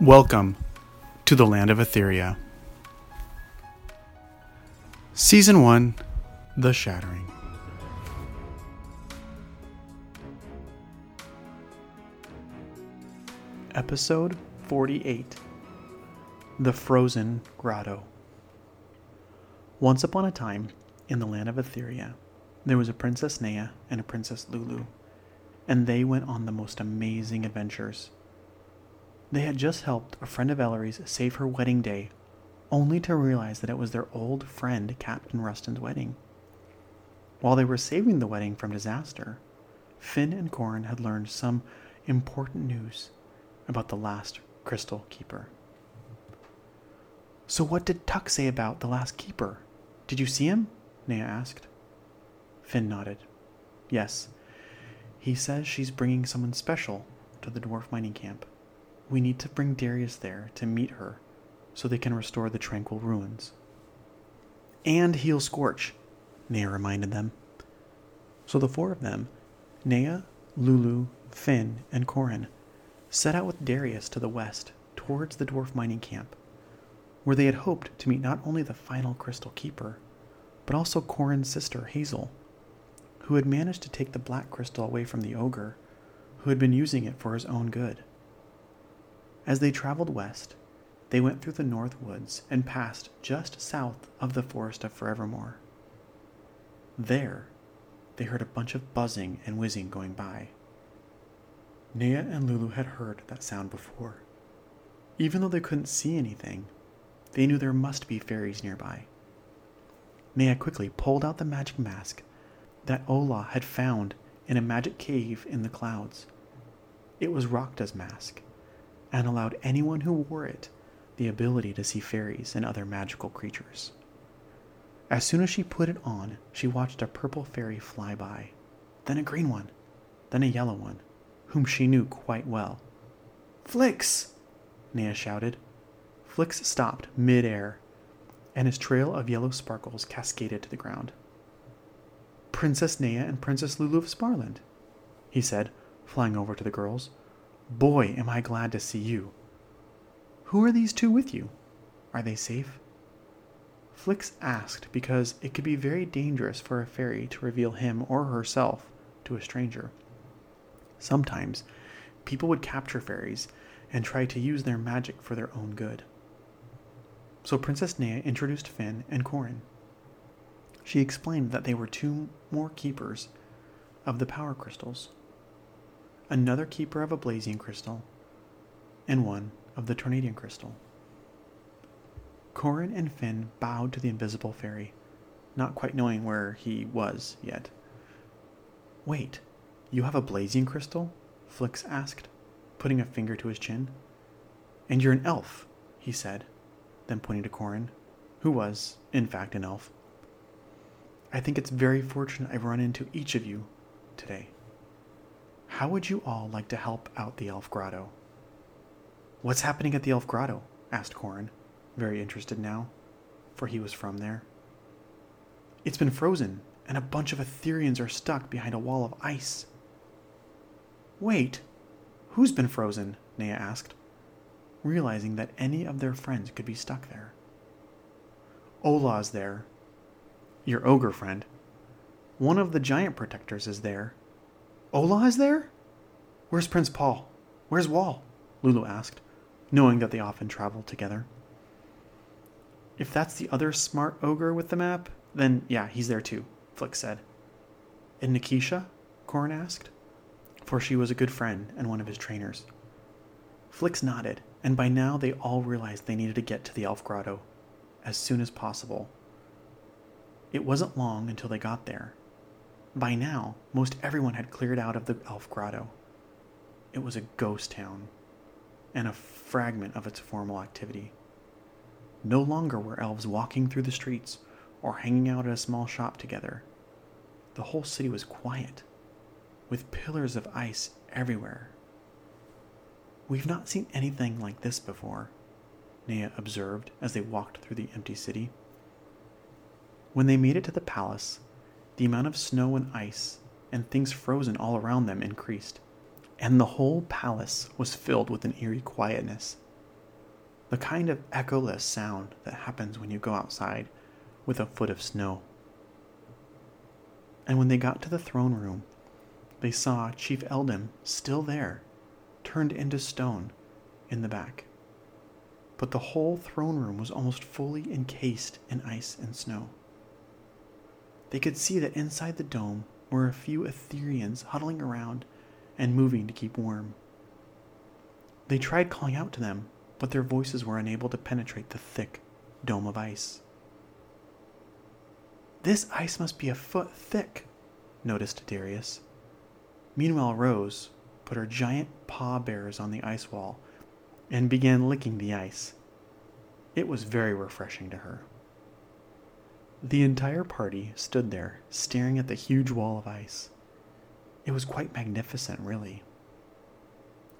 Welcome to the land of Etheria. Season 1 The Shattering. Episode 48 The Frozen Grotto. Once upon a time, in the land of Etheria, there was a Princess Nea and a Princess Lulu, and they went on the most amazing adventures. They had just helped a friend of Ellery's save her wedding day, only to realize that it was their old friend Captain Rustin's wedding. While they were saving the wedding from disaster, Finn and Corin had learned some important news about the last Crystal Keeper. So, what did Tuck say about the last Keeper? Did you see him? Nea asked. Finn nodded. Yes. He says she's bringing someone special to the dwarf mining camp. We need to bring Darius there to meet her so they can restore the tranquil ruins. And heal Scorch, Nea reminded them. So the four of them, Nea, Lulu, Finn, and Corin, set out with Darius to the west towards the dwarf mining camp, where they had hoped to meet not only the final Crystal Keeper, but also Corin's sister Hazel, who had managed to take the black crystal away from the ogre, who had been using it for his own good. As they traveled west, they went through the north woods and passed just south of the Forest of Forevermore. There, they heard a bunch of buzzing and whizzing going by. Nea and Lulu had heard that sound before. Even though they couldn't see anything, they knew there must be fairies nearby. Nea quickly pulled out the magic mask that Ola had found in a magic cave in the clouds. It was Rakta's mask, and allowed anyone who wore it the ability to see fairies and other magical creatures. As soon as she put it on, she watched a purple fairy fly by, then a green one, then a yellow one, whom she knew quite well. Flix! Nea shouted. Flix stopped mid-air, and his trail of yellow sparkles cascaded to the ground. Princess Nea and Princess Lulu of Sparland, he said, flying over to the girls. Boy, am I glad to see you. Who are these two with you? Are they safe? Flix asked because it could be very dangerous for a fairy to reveal him or herself to a stranger. Sometimes, people would capture fairies and try to use their magic for their own good. So Princess Nea introduced Finn and Corin. She explained that they were two more keepers of the power crystals another keeper of a blazing crystal, and one of the Tornadian crystal. Corin and Finn bowed to the invisible fairy, not quite knowing where he was yet. Wait, you have a blazing crystal? Flix asked, putting a finger to his chin. And you're an elf, he said, then pointing to Corin, who was, in fact, an elf. I think it's very fortunate I've run into each of you today. How would you all like to help out the Elf Grotto? What's happening at the Elf Grotto? asked Corin, very interested now, for he was from there. It's been frozen, and a bunch of Etherians are stuck behind a wall of ice. Wait, who's been frozen? Nea asked, realizing that any of their friends could be stuck there. Ola's there. Your ogre friend. One of the giant protectors is there, Ola is there? Where's Prince Paul? Where's Wall? Lulu asked, knowing that they often traveled together. If that's the other smart ogre with the map, then yeah, he's there too, Flix said. And Nikisha? Corin asked, for she was a good friend and one of his trainers. Flix nodded, and by now they all realized they needed to get to the Elf Grotto as soon as possible. It wasn't long until they got there, by now, most everyone had cleared out of the Elf Grotto. It was a ghost town, and a fragment of its formal activity. No longer were elves walking through the streets or hanging out at a small shop together. The whole city was quiet, with pillars of ice everywhere. We've not seen anything like this before, Nea observed as they walked through the empty city. When they made it to the palace, the amount of snow and ice and things frozen all around them increased, and the whole palace was filled with an eerie quietness. the kind of echoless sound that happens when you go outside with a foot of snow. And when they got to the throne room, they saw Chief Eldon still there, turned into stone in the back. But the whole throne room was almost fully encased in ice and snow. They could see that inside the dome were a few Etherians huddling around and moving to keep warm. They tried calling out to them, but their voices were unable to penetrate the thick dome of ice. This ice must be a foot thick, noticed Darius. Meanwhile, Rose put her giant paw bears on the ice wall and began licking the ice. It was very refreshing to her. The entire party stood there, staring at the huge wall of ice. It was quite magnificent, really.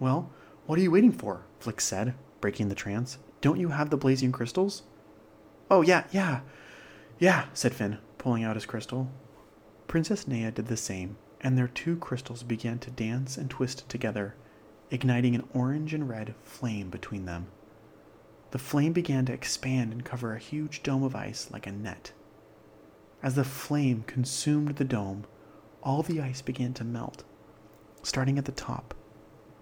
Well, what are you waiting for? Flix said, breaking the trance. Don't you have the blazing crystals? Oh, yeah, yeah, yeah, said Finn, pulling out his crystal. Princess Nea did the same, and their two crystals began to dance and twist together, igniting an orange and red flame between them. The flame began to expand and cover a huge dome of ice like a net. As the flame consumed the dome, all the ice began to melt, starting at the top,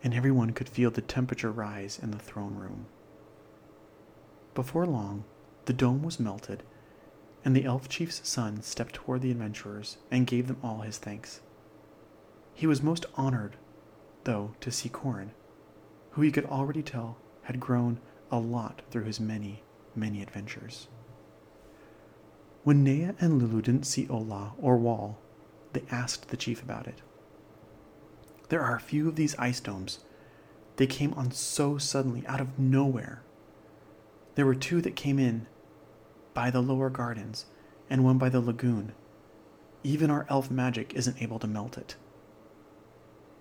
and everyone could feel the temperature rise in the throne room. Before long, the dome was melted, and the elf chief's son stepped toward the adventurers and gave them all his thanks. He was most honored, though, to see Corin, who he could already tell had grown a lot through his many, many adventures. When Nea and Lulu didn't see Ola or Wall, they asked the chief about it. There are a few of these ice domes. They came on so suddenly, out of nowhere. There were two that came in by the lower gardens, and one by the lagoon. Even our elf magic isn't able to melt it.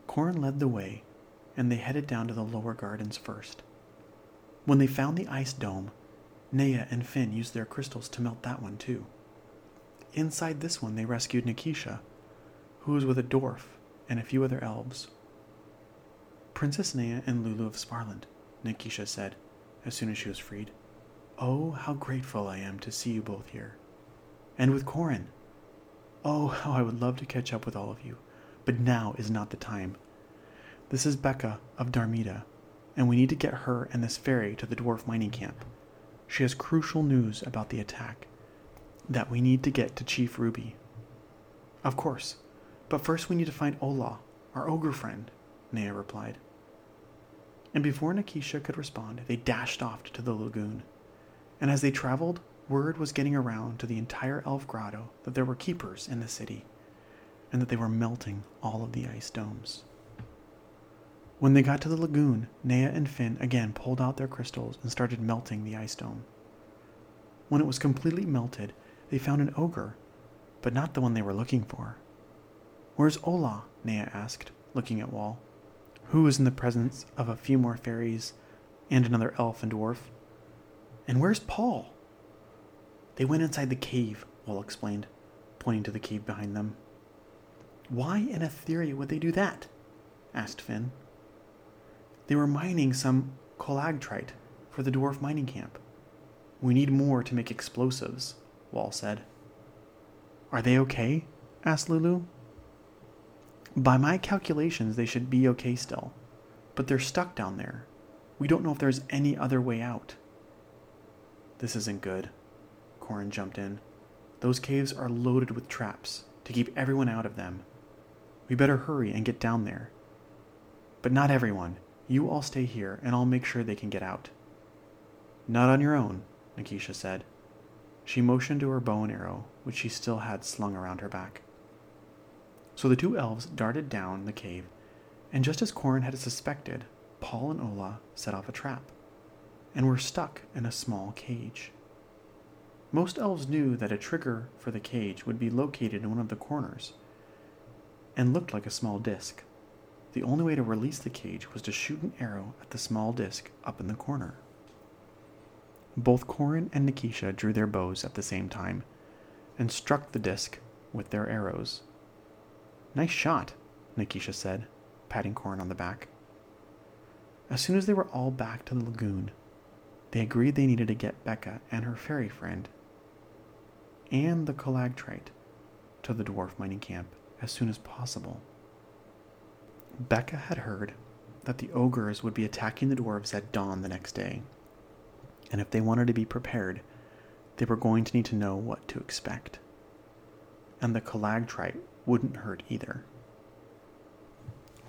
Corin led the way, and they headed down to the lower gardens first. When they found the ice dome, Nea and Finn used their crystals to melt that one too. Inside this one, they rescued Nikisha, who was with a dwarf and a few other elves. Princess Nea and Lulu of Sparland, Nikisha said, as soon as she was freed. Oh, how grateful I am to see you both here. And with Corin. Oh, how I would love to catch up with all of you, but now is not the time. This is Becca of Darmida, and we need to get her and this fairy to the dwarf mining camp. She has crucial news about the attack that we need to get to Chief Ruby. Of course, but first we need to find Ola, our ogre friend, Nea replied. And before Nikisha could respond, they dashed off to the lagoon. And as they traveled, word was getting around to the entire Elf Grotto that there were keepers in the city, and that they were melting all of the ice domes. When they got to the lagoon, Nea and Finn again pulled out their crystals and started melting the ice dome. When it was completely melted, they found an ogre, but not the one they were looking for. Where's Ola? Nea asked, looking at Wall, who was in the presence of a few more fairies and another elf and dwarf. And where's Paul? They went inside the cave, Wall explained, pointing to the cave behind them. Why in Etheria would they do that? asked Finn. They were mining some colagtrite for the dwarf mining camp. We need more to make explosives, Wall said. Are they okay? asked Lulu. By my calculations, they should be okay still. But they're stuck down there. We don't know if there's any other way out. This isn't good. Corin jumped in. Those caves are loaded with traps to keep everyone out of them. We better hurry and get down there. But not everyone. You all stay here, and I'll make sure they can get out. Not on your own, Nikisha said. She motioned to her bow and arrow, which she still had slung around her back. So the two elves darted down the cave, and just as Corin had suspected, Paul and Ola set off a trap, and were stuck in a small cage. Most elves knew that a trigger for the cage would be located in one of the corners, and looked like a small disc. The only way to release the cage was to shoot an arrow at the small disc up in the corner. Both Corin and Nikisha drew their bows at the same time, and struck the disc with their arrows. Nice shot, Nikisha said, patting Corin on the back. As soon as they were all back to the lagoon, They agreed they needed to get Becca and her fairy friend and the Calagtrite to the dwarf mining camp as soon as possible. Becca had heard that the ogres would be attacking the dwarves at dawn the next day, and if they wanted to be prepared, they were going to need to know what to expect. And the Calagtrite wouldn't hurt either.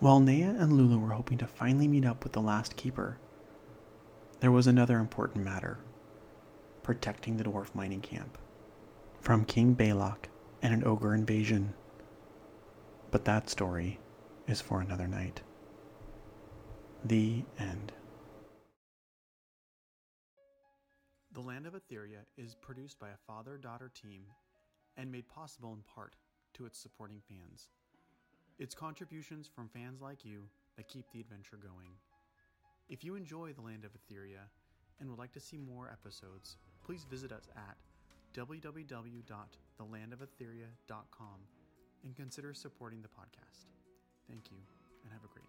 While Nea and Lulu were hoping to finally meet up with the last keeper, there was another important matter protecting the dwarf mining camp from King Balok and an ogre invasion. But that story is for another night. The end. The Land of Etheria is produced by a father daughter team and made possible in part to its supporting fans. It's contributions from fans like you that keep the adventure going. If you enjoy The Land of Etheria and would like to see more episodes, please visit us at www.thelandofetheria.com and consider supporting the podcast. Thank you and have a great.